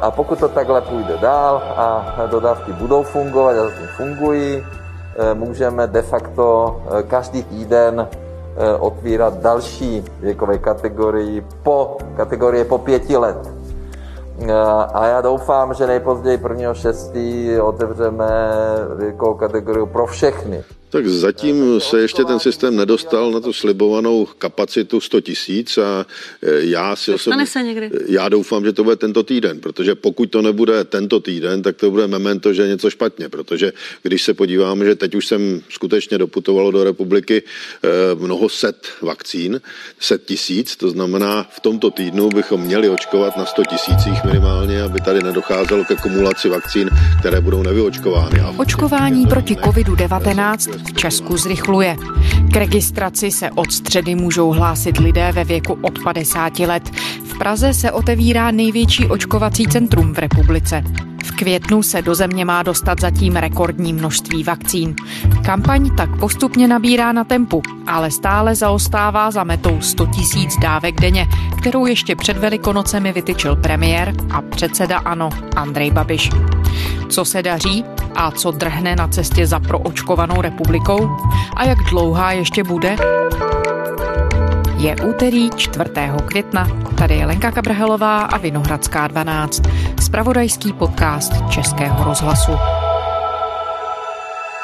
A pokud to takhle půjde dál a dodávky budou fungovat a zatím fungují, můžeme de facto každý týden otvírat další věkové kategorii po kategorie po pěti let. A já doufám, že nejpozději 1.6. otevřeme věkovou kategorii pro všechny. Tak zatím se ještě ten systém nedostal na tu slibovanou kapacitu 100 tisíc a e, já si osobně, se někdy. já doufám, že to bude tento týden, protože pokud to nebude tento týden, tak to bude memento, že je něco špatně, protože když se podíváme, že teď už jsem skutečně doputovalo do republiky e, mnoho set vakcín, set tisíc, to znamená v tomto týdnu bychom měli očkovat na 100 tisících minimálně, aby tady nedocházelo ke kumulaci vakcín, které budou nevyočkovány. Očkování proti COVID-19 v Česku zrychluje. K registraci se od středy můžou hlásit lidé ve věku od 50 let. V Praze se otevírá největší očkovací centrum v republice. V květnu se do země má dostat zatím rekordní množství vakcín. Kampaň tak postupně nabírá na tempu, ale stále zaostává za metou 100 tisíc dávek denně, kterou ještě před Velikonocemi vytyčil premiér a předseda ANO Andrej Babiš. Co se daří a co drhne na cestě za proočkovanou republikou? A jak dlouhá ještě bude? Je úterý 4. května. Tady je Lenka Kabrhelová a Vinohradská 12. Spravodajský podcast Českého rozhlasu.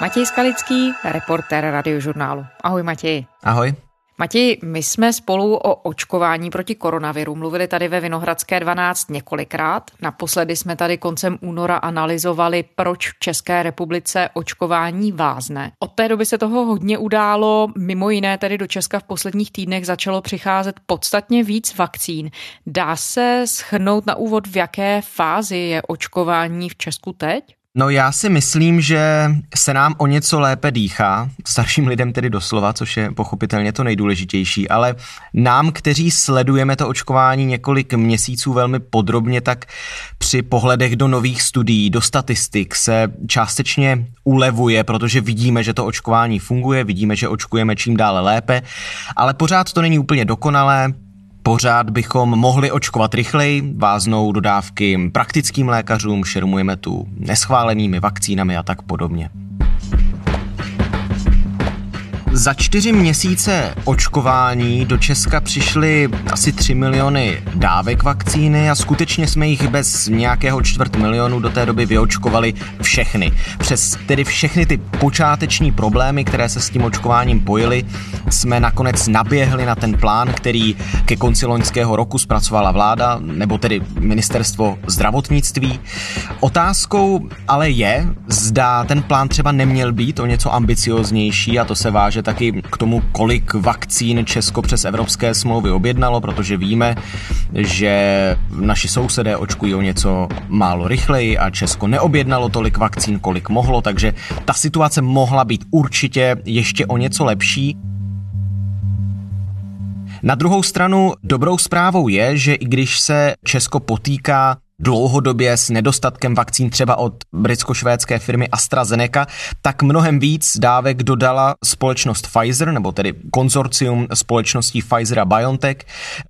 Matěj Skalický, reportér radiožurnálu. Ahoj Matěj. Ahoj. Matěj, my jsme spolu o očkování proti koronaviru mluvili tady ve Vinohradské 12 několikrát. Naposledy jsme tady koncem února analyzovali, proč v České republice očkování vázne. Od té doby se toho hodně událo, mimo jiné tedy do Česka v posledních týdnech začalo přicházet podstatně víc vakcín. Dá se schrnout na úvod, v jaké fázi je očkování v Česku teď? No já si myslím, že se nám o něco lépe dýchá, starším lidem tedy doslova, což je pochopitelně to nejdůležitější, ale nám, kteří sledujeme to očkování několik měsíců velmi podrobně, tak při pohledech do nových studií, do statistik se částečně ulevuje, protože vidíme, že to očkování funguje, vidíme, že očkujeme čím dále lépe, ale pořád to není úplně dokonalé, Pořád bychom mohli očkovat rychleji, váznou dodávky praktickým lékařům, šermujeme tu neschválenými vakcínami a tak podobně. Za čtyři měsíce očkování do Česka přišly asi 3 miliony dávek vakcíny a skutečně jsme jich bez nějakého čtvrt milionu do té doby vyočkovali všechny. Přes tedy všechny ty počáteční problémy, které se s tím očkováním pojily, jsme nakonec naběhli na ten plán, který ke konci loňského roku zpracovala vláda, nebo tedy ministerstvo zdravotnictví. Otázkou ale je, zda ten plán třeba neměl být o něco ambicioznější a to se váže taky k tomu, kolik vakcín Česko přes evropské smlouvy objednalo, protože víme, že naši sousedé očkují o něco málo rychleji a Česko neobjednalo tolik vakcín, kolik mohlo, takže ta situace mohla být určitě ještě o něco lepší. Na druhou stranu dobrou zprávou je, že i když se Česko potýká dlouhodobě s nedostatkem vakcín třeba od britsko-švédské firmy AstraZeneca, tak mnohem víc dávek dodala společnost Pfizer, nebo tedy konzorcium společností Pfizer a BioNTech.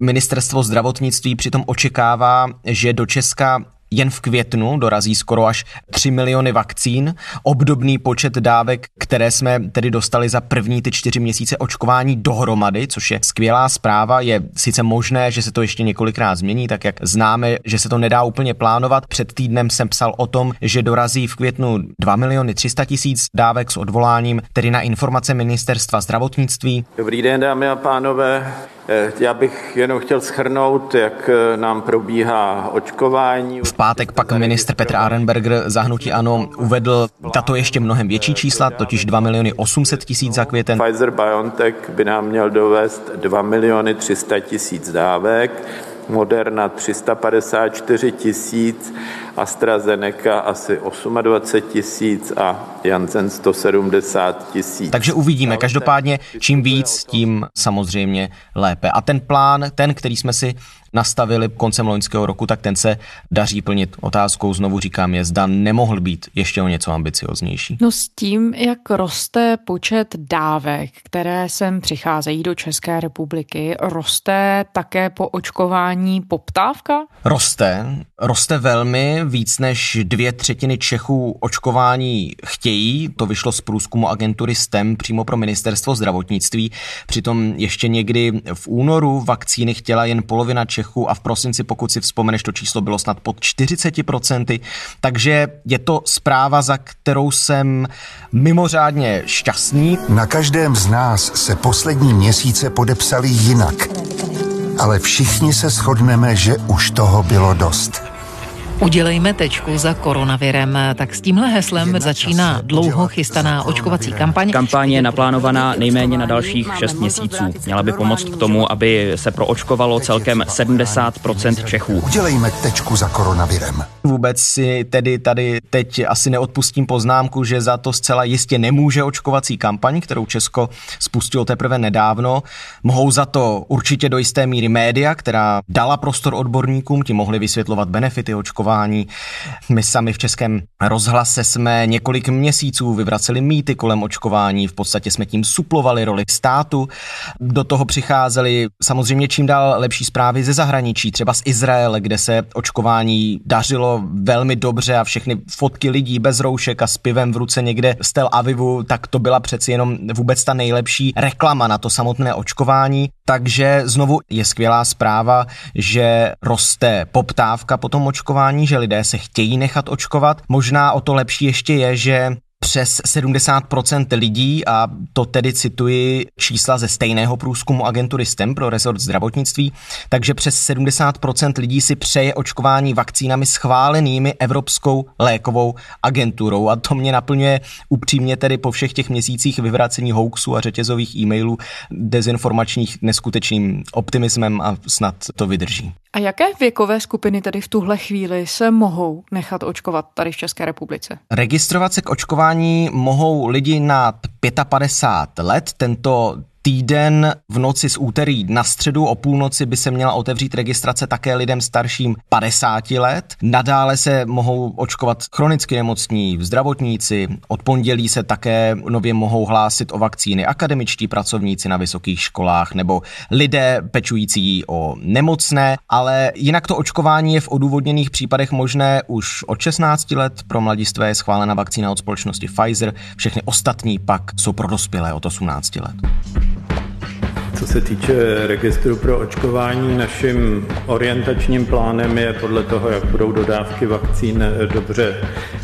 Ministerstvo zdravotnictví přitom očekává, že do Česka jen v květnu dorazí skoro až 3 miliony vakcín, obdobný počet dávek, které jsme tedy dostali za první ty čtyři měsíce očkování dohromady, což je skvělá zpráva. Je sice možné, že se to ještě několikrát změní, tak jak známe, že se to nedá úplně plánovat. Před týdnem jsem psal o tom, že dorazí v květnu 2 miliony 300 tisíc dávek s odvoláním, tedy na informace ministerstva zdravotnictví. Dobrý den, dámy a pánové. Eh, já bych jenom chtěl schrnout, jak eh, nám probíhá očkování. V pátek pak ministr Petr Arenberger zahnutí ano uvedl tato ještě mnohem větší čísla, totiž 2 miliony 800 tisíc za květen. Pfizer BioNTech by nám měl dovést 2 miliony 300 tisíc dávek. Moderna 354 tisíc, AstraZeneca asi 28 tisíc a Janssen 170 tisíc. Takže uvidíme. Každopádně čím víc, tím samozřejmě lépe. A ten plán, ten, který jsme si nastavili koncem loňského roku, tak ten se daří plnit. Otázkou znovu říkám je, zda nemohl být ještě o něco ambicioznější. No s tím, jak roste počet dávek, které sem přicházejí do České republiky, roste také po očkování poptávka? Roste. Roste velmi. Víc než dvě třetiny Čechů očkování chtějí. To vyšlo z průzkumu agentury STEM přímo pro ministerstvo zdravotnictví. Přitom ještě někdy v únoru vakcíny chtěla jen polovina Čechů a v prosinci, pokud si vzpomeneš, to číslo bylo snad pod 40%. Takže je to zpráva, za kterou jsem mimořádně šťastný. Na každém z nás se poslední měsíce podepsali jinak. Ale všichni se shodneme, že už toho bylo dost. Udělejme tečku za koronavirem. Tak s tímhle heslem začíná dlouho chystaná očkovací kampaň. Kampaň je naplánovaná nejméně na dalších 6 měsíců. Měla by pomoct k tomu, aby se proočkovalo celkem 70% Čechů. Udělejme tečku za koronavirem. Vůbec si tedy tady teď asi neodpustím poznámku, že za to zcela jistě nemůže očkovací kampaň, kterou Česko spustilo teprve nedávno. Mohou za to určitě do jisté míry média, která dala prostor odborníkům, ti mohli vysvětlovat benefity očkování očkování. My sami v Českém rozhlase jsme několik měsíců vyvraceli mýty kolem očkování, v podstatě jsme tím suplovali roli státu. Do toho přicházely samozřejmě čím dál lepší zprávy ze zahraničí, třeba z Izraele, kde se očkování dařilo velmi dobře a všechny fotky lidí bez roušek a s pivem v ruce někde z Tel Avivu, tak to byla přeci jenom vůbec ta nejlepší reklama na to samotné očkování. Takže znovu je skvělá zpráva, že roste poptávka po tom očkování, že lidé se chtějí nechat očkovat. Možná o to lepší ještě je, že přes 70% lidí, a to tedy cituji čísla ze stejného průzkumu agentury STEM pro rezort zdravotnictví, takže přes 70% lidí si přeje očkování vakcínami schválenými Evropskou lékovou agenturou a to mě naplňuje upřímně tedy po všech těch měsících vyvracení hoaxů a řetězových e-mailů dezinformačních neskutečným optimismem a snad to vydrží. A jaké věkové skupiny tedy v tuhle chvíli se mohou nechat očkovat tady v České republice? Registrovat se k očkování mohou lidi nad 55 let. Tento týden v noci z úterý na středu o půlnoci by se měla otevřít registrace také lidem starším 50 let. Nadále se mohou očkovat chronicky nemocní zdravotníci. Od pondělí se také nově mohou hlásit o vakcíny akademičtí pracovníci na vysokých školách nebo lidé pečující o nemocné, ale jinak to očkování je v odůvodněných případech možné už od 16 let. Pro mladistvé je schválena vakcína od společnosti Pfizer, všechny ostatní pak jsou pro dospělé od 18 let. Co se týče registru pro očkování, naším orientačním plánem je podle toho, jak budou dodávky vakcín dobře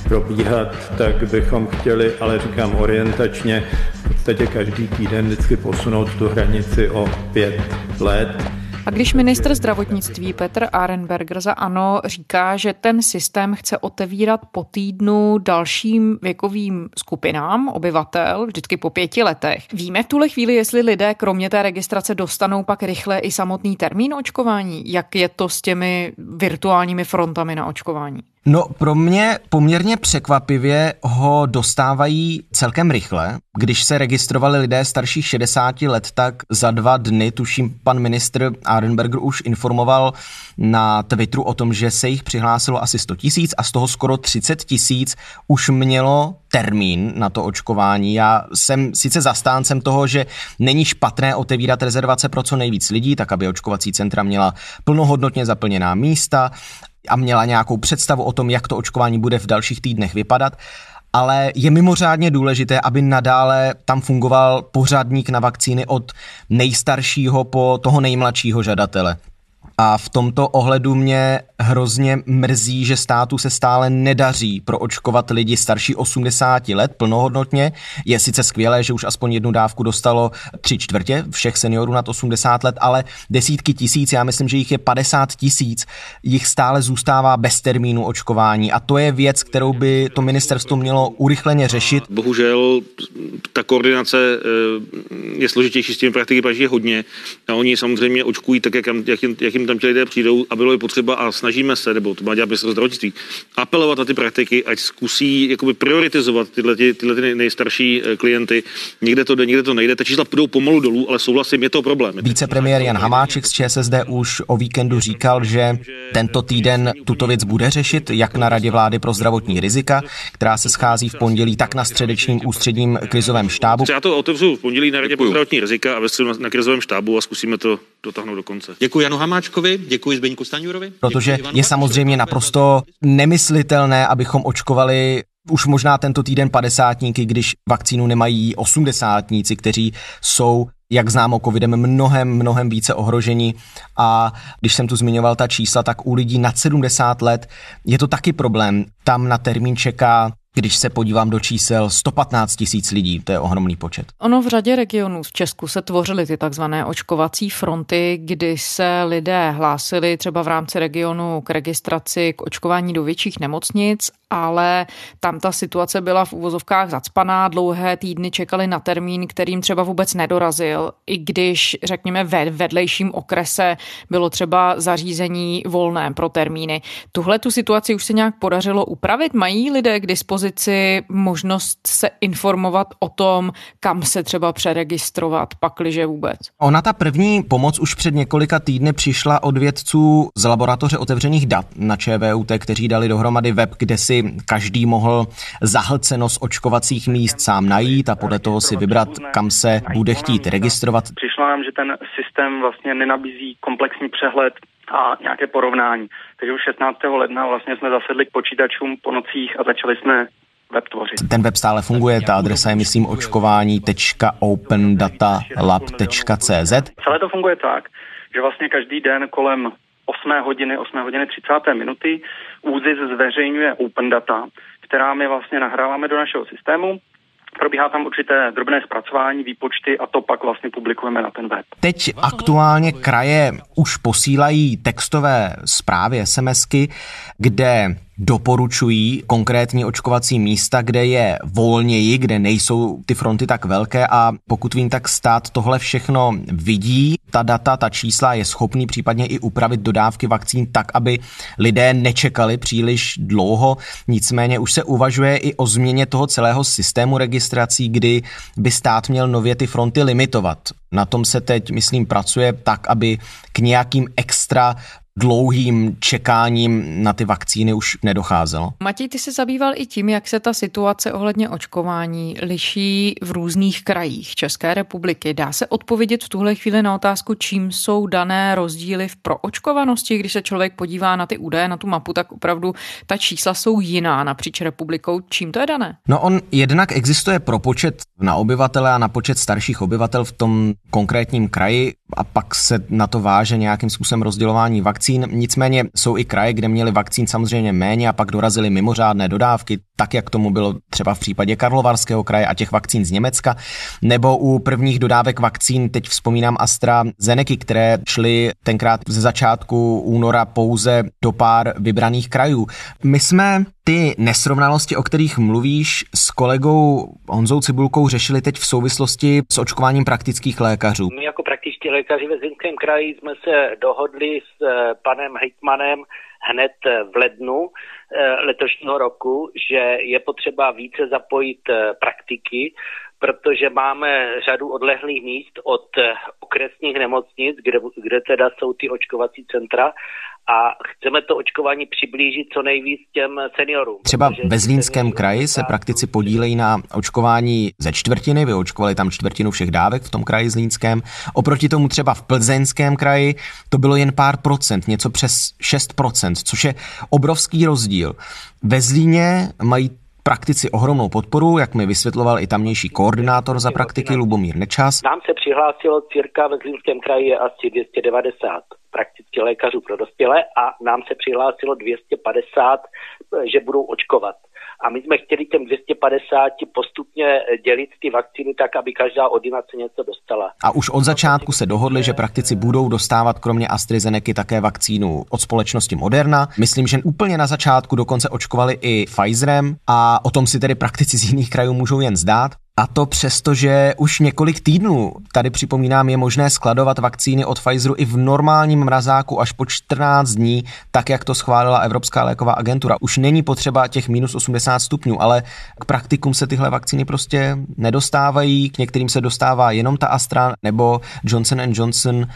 probíhat, tak bychom chtěli, ale říkám orientačně, v podstatě každý týden vždycky posunout tu hranici o pět let a když ministr zdravotnictví Petr Arenberger za ANO říká, že ten systém chce otevírat po týdnu dalším věkovým skupinám obyvatel, vždycky po pěti letech, víme v tuhle chvíli, jestli lidé kromě té registrace dostanou pak rychle i samotný termín očkování? Jak je to s těmi virtuálními frontami na očkování? No, pro mě poměrně překvapivě ho dostávají celkem rychle. Když se registrovali lidé starších 60 let, tak za dva dny, tuším, pan ministr Arenberger už informoval na Twitteru o tom, že se jich přihlásilo asi 100 tisíc a z toho skoro 30 tisíc už mělo termín na to očkování. Já jsem sice zastáncem toho, že není špatné otevírat rezervace pro co nejvíc lidí, tak aby očkovací centra měla plnohodnotně zaplněná místa, a měla nějakou představu o tom, jak to očkování bude v dalších týdnech vypadat, ale je mimořádně důležité, aby nadále tam fungoval pořadník na vakcíny od nejstaršího po toho nejmladšího žadatele. A v tomto ohledu mě hrozně mrzí, že státu se stále nedaří proočkovat lidi starší 80 let plnohodnotně. Je sice skvělé, že už aspoň jednu dávku dostalo tři čtvrtě všech seniorů nad 80 let, ale desítky tisíc, já myslím, že jich je 50 tisíc, jich stále zůstává bez termínu očkování a to je věc, kterou by to ministerstvo mělo urychleně řešit. Bohužel ta koordinace eh, je složitější s těmi praktiky, protože je hodně a oni samozřejmě očkují tak, jak jim, jak jim tam ti lidé přijdou a bylo by potřeba a snažíme se, nebo to má dělat ministerstvo zdravotnictví, apelovat na ty praktiky, ať zkusí jakoby prioritizovat tyhle, ty, tyhle ty nejstarší eh, klienty. Někde to jde, někde to nejde. Ta čísla půjdou pomalu dolů, ale souhlasím, je to problém. Vicepremiér Jan Hamáček z ČSSD už o víkendu říkal, že tento týden tuto věc bude řešit, jak na Radě vlády pro zdravotní rizika, která se schází v pondělí, tak na středečním ústředním krizovém štábu. Já to otevřu v pondělí na Radě pro zdravotní rizika a ve na krizovém štábu a zkusíme to dotáhnout do konce. Děkuji Janu Hamáčkovi, děkuji Zbeňku Staňurovi. Protože je samozřejmě naprosto nemyslitelné, abychom očkovali už možná tento týden padesátníky, když vakcínu nemají osmdesátníci, kteří jsou jak známo covidem, mnohem, mnohem více ohrožení a když jsem tu zmiňoval ta čísla, tak u lidí nad 70 let je to taky problém. Tam na termín čeká když se podívám do čísel 115 tisíc lidí, to je ohromný počet. Ono v řadě regionů v Česku se tvořily ty takzvané očkovací fronty, kdy se lidé hlásili třeba v rámci regionu k registraci k očkování do větších nemocnic ale tam ta situace byla v úvozovkách zacpaná, dlouhé týdny čekali na termín, kterým třeba vůbec nedorazil, i když, řekněme, ve vedlejším okrese bylo třeba zařízení volné pro termíny. Tuhle tu situaci už se nějak podařilo upravit? Mají lidé k dispozici možnost se informovat o tom, kam se třeba přeregistrovat, pakliže vůbec? Ona ta první pomoc už před několika týdny přišla od vědců z laboratoře otevřených dat na ČVUT, kteří dali dohromady web, kde si každý mohl zahlcenost očkovacích míst sám najít a podle toho si vybrat, kam se bude chtít registrovat. Přišlo nám, že ten systém vlastně nenabízí komplexní přehled a nějaké porovnání. Takže už 16. ledna vlastně jsme zasedli k počítačům po nocích a začali jsme web tvořit. Ten web stále funguje, ta adresa je myslím očkování.opendatalab.cz. Celé to funguje tak, že vlastně každý den kolem 8 hodiny, 8 hodiny 30. minuty ÚZIS zveřejňuje open data, která my vlastně nahráváme do našeho systému probíhá tam určité drobné zpracování, výpočty a to pak vlastně publikujeme na ten web. Teď aktuálně kraje už posílají textové zprávy, SMSky, kde doporučují konkrétní očkovací místa, kde je volněji, kde nejsou ty fronty tak velké a pokud vím, tak stát tohle všechno vidí, ta data, ta čísla je schopný případně i upravit dodávky vakcín tak, aby lidé nečekali příliš dlouho. Nicméně už se uvažuje i o změně toho celého systému registrací, kdy by stát měl nově ty fronty limitovat. Na tom se teď, myslím, pracuje tak, aby k nějakým extra dlouhým čekáním na ty vakcíny už nedocházelo. Matěj, ty se zabýval i tím, jak se ta situace ohledně očkování liší v různých krajích České republiky. Dá se odpovědět v tuhle chvíli na otázku, čím jsou dané rozdíly v proočkovanosti, když se člověk podívá na ty údaje, na tu mapu, tak opravdu ta čísla jsou jiná napříč republikou. Čím to je dané? No on jednak existuje propočet na obyvatele a na počet starších obyvatel v tom konkrétním kraji a pak se na to váže nějakým způsobem rozdělování vakcín. Nicméně jsou i kraje, kde měli vakcín samozřejmě méně a pak dorazily mimořádné dodávky, tak jak tomu bylo třeba v případě Karlovarského kraje a těch vakcín z Německa, nebo u prvních dodávek vakcín, teď vzpomínám Astra Zeneky, které šly tenkrát ze začátku února pouze do pár vybraných krajů. My jsme ty nesrovnalosti, o kterých mluvíš s kolegou Honzou Cibulkou, řešili teď v souvislosti s očkováním praktických lékařů. My jako praktičtí lékaři ve Zlínském kraji jsme se dohodli s eh, panem hejtmanem hned v lednu eh, letošního roku, že je potřeba více zapojit eh, praktiky, protože máme řadu odlehlých míst od okresních nemocnic, kde, kde teda jsou ty očkovací centra a chceme to očkování přiblížit co nejvíc těm seniorům. Třeba ve Zlínském kraji se praktici podílejí na očkování ze čtvrtiny, vyočkovali tam čtvrtinu všech dávek v tom kraji Zlínském. Oproti tomu třeba v Plzeňském kraji to bylo jen pár procent, něco přes 6 procent, což je obrovský rozdíl. Ve Zlíně mají praktici ohromnou podporu, jak mi vysvětloval i tamnější koordinátor za praktiky Lubomír Nečas. Nám se přihlásilo cirka ve Zlínském kraji asi 290 prakticky lékařů pro dospělé a nám se přihlásilo 250, že budou očkovat. A my jsme chtěli těm 250 postupně dělit ty vakcíny tak, aby každá ordinace něco dostala. A už od začátku se dohodli, že praktici budou dostávat kromě AstraZeneca také vakcínu od společnosti Moderna. Myslím, že úplně na začátku dokonce očkovali i Pfizerem a o tom si tedy praktici z jiných krajů můžou jen zdát. A to přesto, že už několik týdnů, tady připomínám, je možné skladovat vakcíny od Pfizeru i v normálním mrazáku až po 14 dní, tak jak to schválila Evropská léková agentura. Už není potřeba těch minus 80 stupňů, ale k praktikům se tyhle vakcíny prostě nedostávají, k některým se dostává jenom ta Astra nebo Johnson Johnson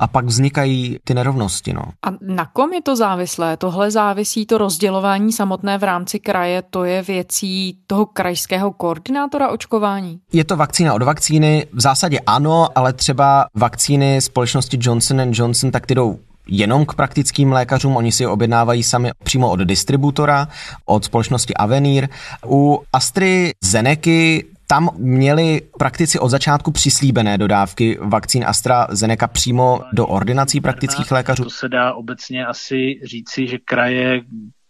a pak vznikají ty nerovnosti. No. A na kom je to závislé? Tohle závisí to rozdělování samotné v rámci kraje, to je věcí toho krajského koordinátora očkování? Je to vakcína od vakcíny, v zásadě ano, ale třeba vakcíny společnosti Johnson Johnson, tak ty jdou jenom k praktickým lékařům, oni si je objednávají sami přímo od distributora, od společnosti Avenir. U Astry Zeneky tam měli praktici od začátku přislíbené dodávky vakcín AstraZeneca přímo do ordinací praktických lékařů? To se dá obecně asi říci, že kraje,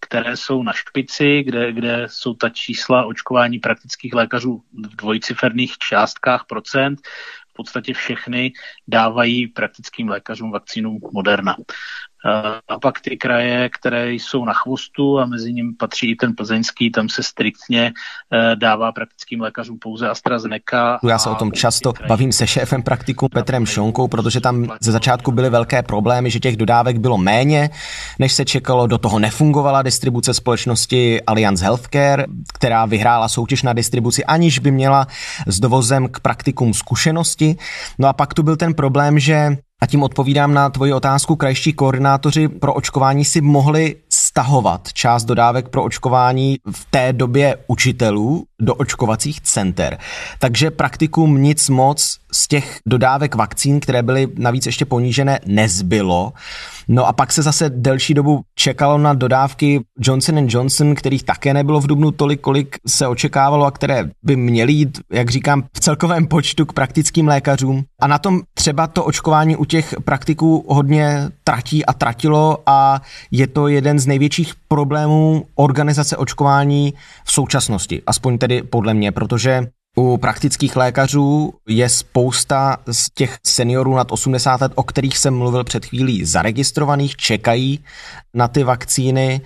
které jsou na špici, kde, kde jsou ta čísla očkování praktických lékařů v dvojciferných částkách procent, v podstatě všechny dávají praktickým lékařům vakcínu Moderna. A pak ty kraje, které jsou na chvostu a mezi ním patří i ten plzeňský, tam se striktně eh, dává praktickým lékařům pouze AstraZeneca. Já se o tom často bavím se šéfem praktiku Petrem Šonkou, protože tam ze začátku byly velké problémy, že těch dodávek bylo méně, než se čekalo. Do toho nefungovala distribuce společnosti Allianz Healthcare, která vyhrála soutěž na distribuci, aniž by měla s dovozem k praktikům zkušenosti. No a pak tu byl ten problém, že a tím odpovídám na tvoji otázku. Krajští koordinátoři pro očkování si mohli stahovat část dodávek pro očkování v té době učitelů do očkovacích center. Takže praktikum nic moc z těch dodávek vakcín, které byly navíc ještě ponížené, nezbylo. No a pak se zase delší dobu čekalo na dodávky Johnson Johnson, kterých také nebylo v Dubnu tolik, kolik se očekávalo a které by měly jít, jak říkám, v celkovém počtu k praktickým lékařům. A na tom třeba to očkování u těch praktiků hodně tratí a tratilo a je to jeden z největších problémů organizace očkování v současnosti, aspoň tedy podle mě, protože u praktických lékařů je spousta z těch seniorů nad 80 let, o kterých jsem mluvil před chvílí, zaregistrovaných, čekají na ty vakcíny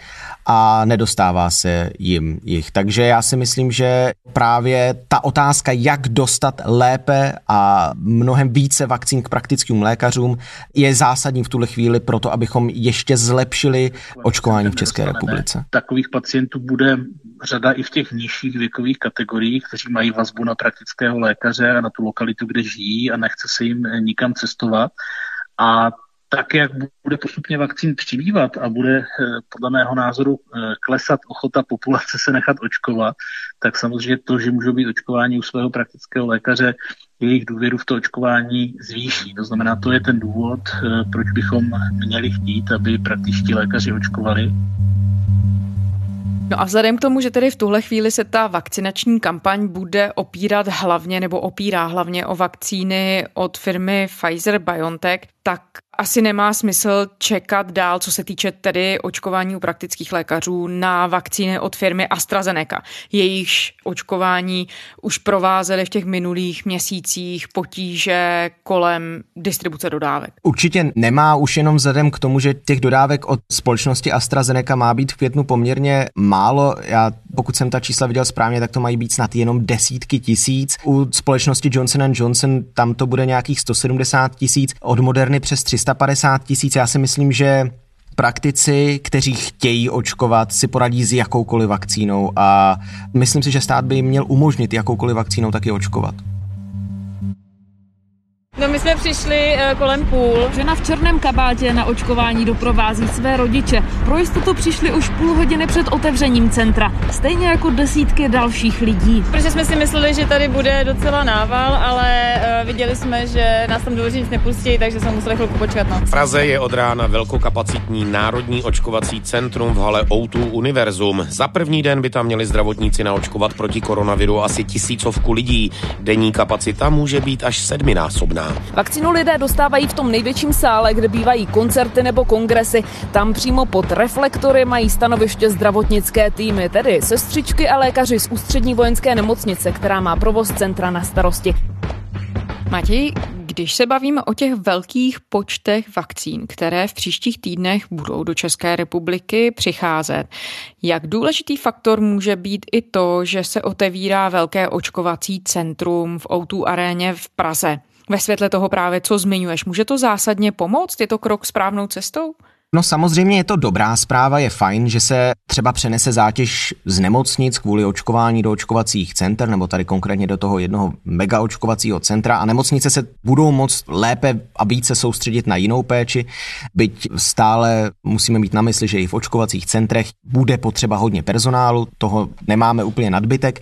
a nedostává se jim jich. Takže já si myslím, že právě ta otázka, jak dostat lépe a mnohem více vakcín k praktickým lékařům, je zásadní v tuhle chvíli pro to, abychom ještě zlepšili očkování v České republice. Takových pacientů bude řada i v těch nižších věkových kategoriích, kteří mají vazbu na praktického lékaře a na tu lokalitu, kde žijí a nechce se jim nikam cestovat. A tak, jak bude postupně vakcín přibývat a bude eh, podle mého názoru eh, klesat ochota populace se nechat očkovat, tak samozřejmě to, že můžou být očkování u svého praktického lékaře, jejich důvěru v to očkování zvýší. To znamená, to je ten důvod, eh, proč bychom měli chtít, aby praktičtí lékaři očkovali. No a vzhledem k tomu, že tedy v tuhle chvíli se ta vakcinační kampaň bude opírat hlavně nebo opírá hlavně o vakcíny od firmy Pfizer-BioNTech, tak asi nemá smysl čekat dál, co se týče tedy očkování u praktických lékařů na vakcíny od firmy AstraZeneca. Jejichž očkování už provázely v těch minulých měsících potíže kolem distribuce dodávek. Určitě nemá už jenom vzhledem k tomu, že těch dodávek od společnosti AstraZeneca má být v květnu poměrně málo. Já pokud jsem ta čísla viděl správně, tak to mají být snad jenom desítky tisíc. U společnosti Johnson Johnson tam to bude nějakých 170 tisíc, od Moderny přes 350 tisíc. Já si myslím, že praktici, kteří chtějí očkovat, si poradí s jakoukoliv vakcínou a myslím si, že stát by jim měl umožnit jakoukoliv vakcínou taky očkovat. No my jsme přišli uh, kolem půl. Žena v černém kabátě na očkování doprovází své rodiče. Pro jistotu přišli už půl hodiny před otevřením centra, stejně jako desítky dalších lidí. Protože jsme si mysleli, že tady bude docela nával, ale uh, viděli jsme, že nás tam dovnitř nic nepustí, takže jsme museli chvilku počkat. No. V Praze je od rána velkokapacitní národní očkovací centrum v hale O2 Univerzum. Za první den by tam měli zdravotníci naočkovat proti koronaviru asi tisícovku lidí. Denní kapacita může být až sedminásobná. Vakcínu lidé dostávají v tom největším sále, kde bývají koncerty nebo kongresy. Tam přímo pod reflektory mají stanoviště zdravotnické týmy, tedy sestřičky a lékaři z ústřední vojenské nemocnice, která má provoz centra na starosti. Matěj, Když se bavíme o těch velkých počtech vakcín, které v příštích týdnech budou do České republiky přicházet, jak důležitý faktor může být i to, že se otevírá velké očkovací centrum v O2 aréně v Praze? Ve světle toho právě, co zmiňuješ, může to zásadně pomoct? Je to krok správnou cestou? No samozřejmě je to dobrá zpráva, je fajn, že se třeba přenese zátěž z nemocnic kvůli očkování do očkovacích center, nebo tady konkrétně do toho jednoho mega očkovacího centra a nemocnice se budou moct lépe a více soustředit na jinou péči, byť stále musíme mít na mysli, že i v očkovacích centrech bude potřeba hodně personálu, toho nemáme úplně nadbytek.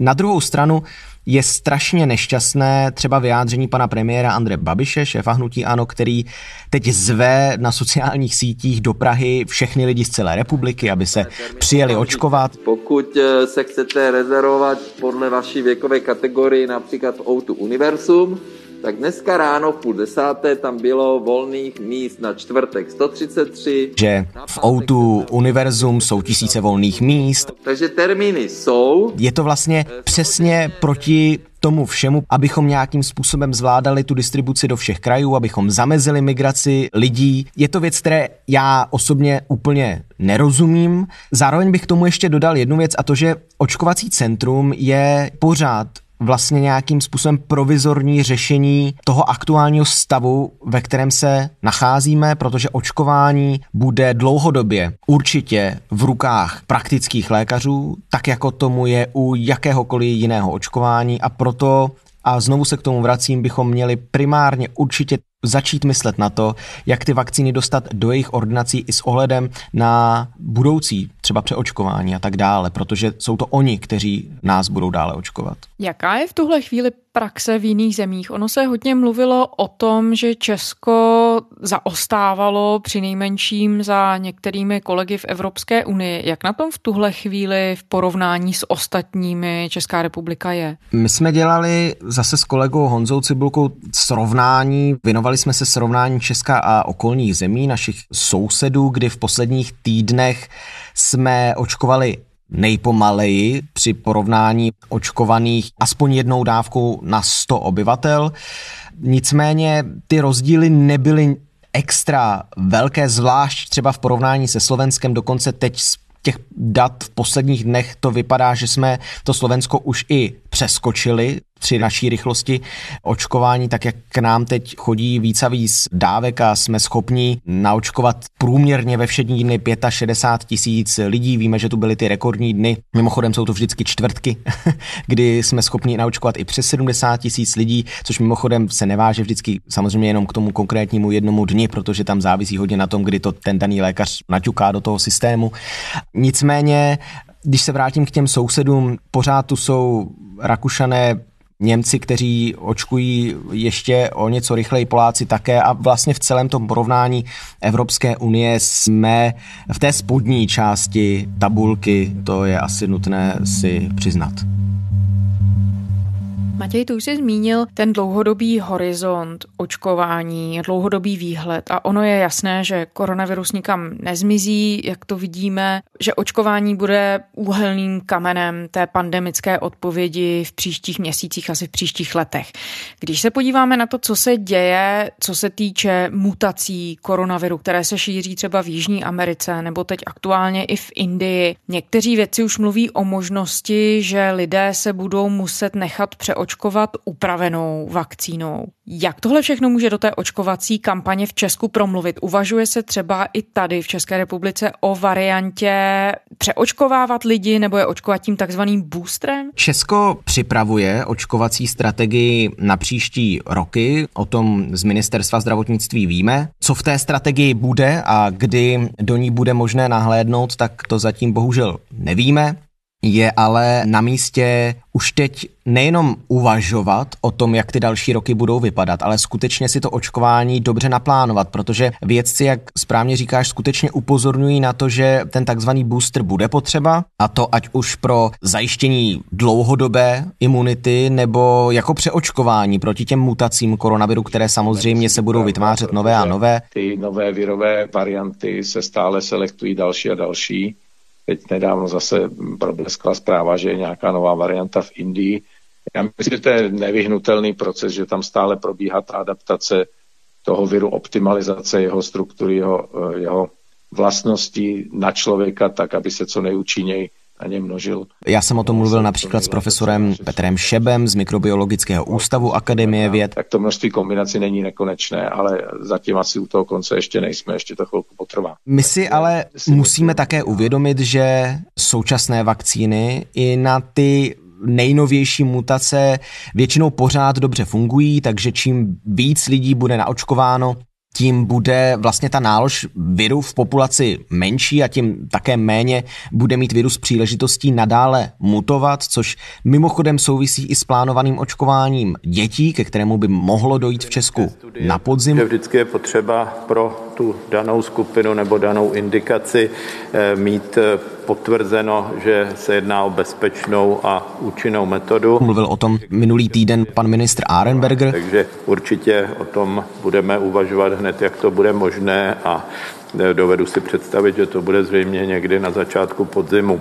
Na druhou stranu je strašně nešťastné třeba vyjádření pana premiéra Andre Babiše, šéfa hnutí ANO, který teď zve na sociálních sítích do Prahy všechny lidi z celé republiky, aby se přijeli očkovat. Pokud eh, se chcete rezervovat podle vaší věkové kategorii například Outu Universum, tak dneska ráno v půl desáté tam bylo volných míst na čtvrtek 133. Že v Outu Univerzum jsou tisíce volných míst. Takže termíny jsou. Je to vlastně přesně proti tomu všemu, abychom nějakým způsobem zvládali tu distribuci do všech krajů, abychom zamezili migraci lidí. Je to věc, které já osobně úplně nerozumím. Zároveň bych k tomu ještě dodal jednu věc a to, že očkovací centrum je pořád vlastně nějakým způsobem provizorní řešení toho aktuálního stavu, ve kterém se nacházíme, protože očkování bude dlouhodobě určitě v rukách praktických lékařů, tak jako tomu je u jakéhokoliv jiného očkování. A proto a znovu se k tomu vracím, bychom měli primárně určitě začít myslet na to, jak ty vakcíny dostat do jejich ordinací i s ohledem na budoucí třeba přeočkování a tak dále, protože jsou to oni, kteří nás budou dále očkovat. Jaká je v tuhle chvíli praxe v jiných zemích? Ono se hodně mluvilo o tom, že Česko zaostávalo při nejmenším za některými kolegy v Evropské unii. Jak na tom v tuhle chvíli v porovnání s ostatními Česká republika je? My jsme dělali zase s kolegou Honzou Cibulkou srovnání, věnovali jsme se srovnání Česka a okolních zemí, našich sousedů, kdy v posledních týdnech jsme očkovali nejpomaleji při porovnání očkovaných aspoň jednou dávkou na 100 obyvatel. Nicméně ty rozdíly nebyly extra velké, zvlášť třeba v porovnání se Slovenskem, dokonce teď z těch dat v posledních dnech to vypadá, že jsme to Slovensko už i přeskočili při naší rychlosti očkování, tak jak k nám teď chodí víc a víc dávek a jsme schopni naočkovat průměrně ve všední dny 65 tisíc lidí. Víme, že tu byly ty rekordní dny. Mimochodem jsou to vždycky čtvrtky, kdy jsme schopni naočkovat i přes 70 tisíc lidí, což mimochodem se neváže vždycky samozřejmě jenom k tomu konkrétnímu jednomu dni, protože tam závisí hodně na tom, kdy to ten daný lékař naťuká do toho systému. Nicméně když se vrátím k těm sousedům, pořád tu jsou Rakušané, Němci, kteří očkují ještě o něco rychleji, Poláci také a vlastně v celém tom porovnání Evropské unie jsme v té spodní části tabulky, to je asi nutné si přiznat. Matěj, tu už jsi zmínil ten dlouhodobý horizont očkování, dlouhodobý výhled a ono je jasné, že koronavirus nikam nezmizí, jak to vidíme, že očkování bude úhelným kamenem té pandemické odpovědi v příštích měsících, asi v příštích letech. Když se podíváme na to, co se děje, co se týče mutací koronaviru, které se šíří třeba v Jižní Americe nebo teď aktuálně i v Indii, někteří vědci už mluví o možnosti, že lidé se budou muset nechat přeočkovat očkovat upravenou vakcínou. Jak tohle všechno může do té očkovací kampaně v Česku promluvit? Uvažuje se třeba i tady v České republice o variantě přeočkovávat lidi nebo je očkovat tím takzvaným boostrem? Česko připravuje očkovací strategii na příští roky. O tom z ministerstva zdravotnictví víme. Co v té strategii bude a kdy do ní bude možné nahlédnout, tak to zatím bohužel nevíme. Je ale na místě už teď nejenom uvažovat o tom, jak ty další roky budou vypadat, ale skutečně si to očkování dobře naplánovat, protože vědci, jak správně říkáš, skutečně upozorňují na to, že ten takzvaný booster bude potřeba a to ať už pro zajištění dlouhodobé imunity nebo jako přeočkování proti těm mutacím koronaviru, které samozřejmě se budou vytvářet nové a nové. Ty nové virové varianty se stále selektují další a další Teď nedávno zase probleskla zpráva, že je nějaká nová varianta v Indii, Já myslím, že to je nevyhnutelný proces, že tam stále probíhá ta adaptace toho viru, optimalizace jeho struktury, jeho, jeho vlastností na člověka tak, aby se co nejúčinněji na něm množil. Já jsem o tom mluvil například s profesorem Petrem Šebem z Mikrobiologického ústavu Akademie věd. Tak to množství kombinací není nekonečné, ale zatím asi u toho konce ještě nejsme, ještě to chvilku potrvá. My si ale musíme také uvědomit, že současné vakcíny i na ty nejnovější mutace většinou pořád dobře fungují, takže čím víc lidí bude naočkováno, tím bude vlastně ta nálož viru v populaci menší a tím také méně bude mít virus příležitostí nadále mutovat, což mimochodem souvisí i s plánovaným očkováním dětí, ke kterému by mohlo dojít v Česku na podzim. Vždycky je potřeba pro tu danou skupinu nebo danou indikaci eh, mít eh, potvrzeno, že se jedná o bezpečnou a účinnou metodu. Mluvil o tom minulý týden pan ministr Arenberger. Takže určitě o tom budeme uvažovat hned, jak to bude možné a eh, dovedu si představit, že to bude zřejmě někdy na začátku podzimu.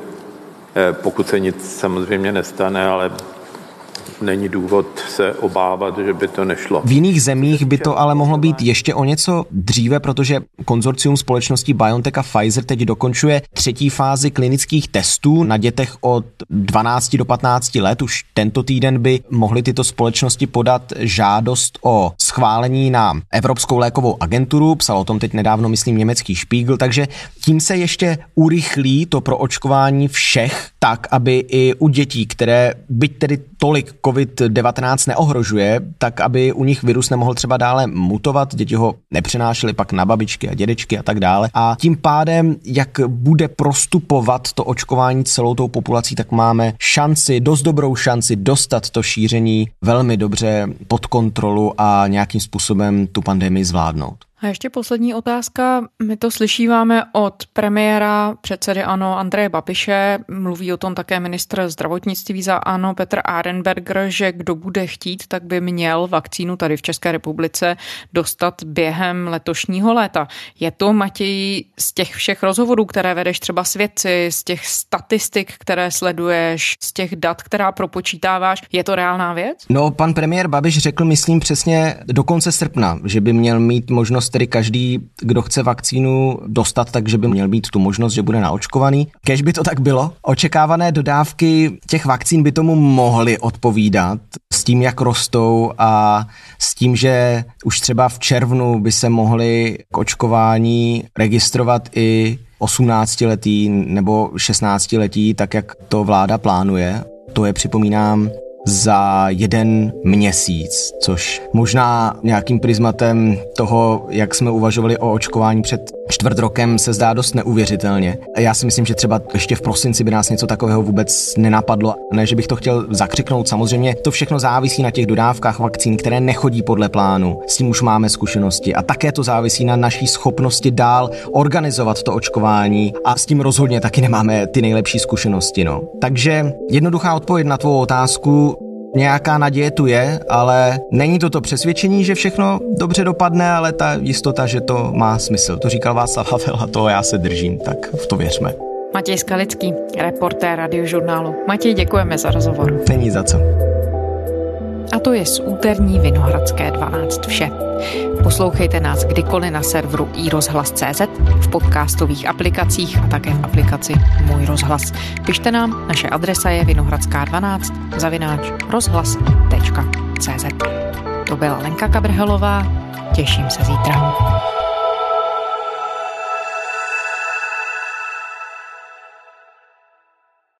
Pokud se nic samozřejmě nestane, ale není důvod se obávat, že by to nešlo. V jiných zemích by to ale mohlo být ještě o něco dříve, protože konzorcium společností BioNTech a Pfizer teď dokončuje třetí fázi klinických testů na dětech od 12 do 15 let. Už tento týden by mohly tyto společnosti podat žádost o schválení na Evropskou lékovou agenturu. Psal o tom teď nedávno, myslím, německý Spiegel, takže tím se ještě urychlí to pro očkování všech tak, aby i u dětí, které byť tedy tolik COVID-19 neohrožuje, tak aby u nich virus nemohl třeba dále mutovat, děti ho nepřenášely pak na babičky a dědečky a tak dále. A tím pádem, jak bude prostupovat to očkování celou tou populací, tak máme šanci, dost dobrou šanci dostat to šíření velmi dobře pod kontrolu a nějakým způsobem tu pandemii zvládnout. A ještě poslední otázka. My to slyšíváme od premiéra předsedy ANO Andreje Babiše, mluví o tom také ministr zdravotnictví za ANO Petr Arenberger, že kdo bude chtít, tak by měl vakcínu tady v České republice dostat během letošního léta. Je to, Matěj, z těch všech rozhovorů, které vedeš třeba s vědci, z těch statistik, které sleduješ, z těch dat, která propočítáváš, je to reálná věc? No, pan premiér Babiš řekl, myslím přesně do konce srpna, že by měl mít možnost tedy každý, kdo chce vakcínu dostat, takže by měl být tu možnost, že bude naočkovaný. Kež by to tak bylo. Očekávané dodávky těch vakcín by tomu mohly odpovídat s tím, jak rostou a s tím, že už třeba v červnu by se mohly k očkování registrovat i 18-letý nebo 16-letí, tak jak to vláda plánuje. To je, připomínám, za jeden měsíc, což možná nějakým prismatem toho, jak jsme uvažovali o očkování před čtvrt rokem, se zdá dost neuvěřitelně. Já si myslím, že třeba ještě v prosinci by nás něco takového vůbec nenapadlo. Ne, že bych to chtěl zakřiknout, samozřejmě to všechno závisí na těch dodávkách vakcín, které nechodí podle plánu. S tím už máme zkušenosti. A také to závisí na naší schopnosti dál organizovat to očkování a s tím rozhodně taky nemáme ty nejlepší zkušenosti. No. Takže jednoduchá odpověď na tvou otázku Nějaká naděje tu je, ale není to to přesvědčení, že všechno dobře dopadne, ale ta jistota, že to má smysl. To říkal Václav Havel a to já se držím, tak v to věřme. Matěj Skalický, reportér radiožurnálu. Matěj, děkujeme za rozhovor. Není za co. A to je z úterní Vinohradské 12 vše. Poslouchejte nás kdykoliv na serveru iRozhlas.cz, v podcastových aplikacích a také v aplikaci Můj rozhlas. Pište nám, naše adresa je vinohradská12 zavináč rozhlas.cz. To byla Lenka Kabrhelová, těším se zítra.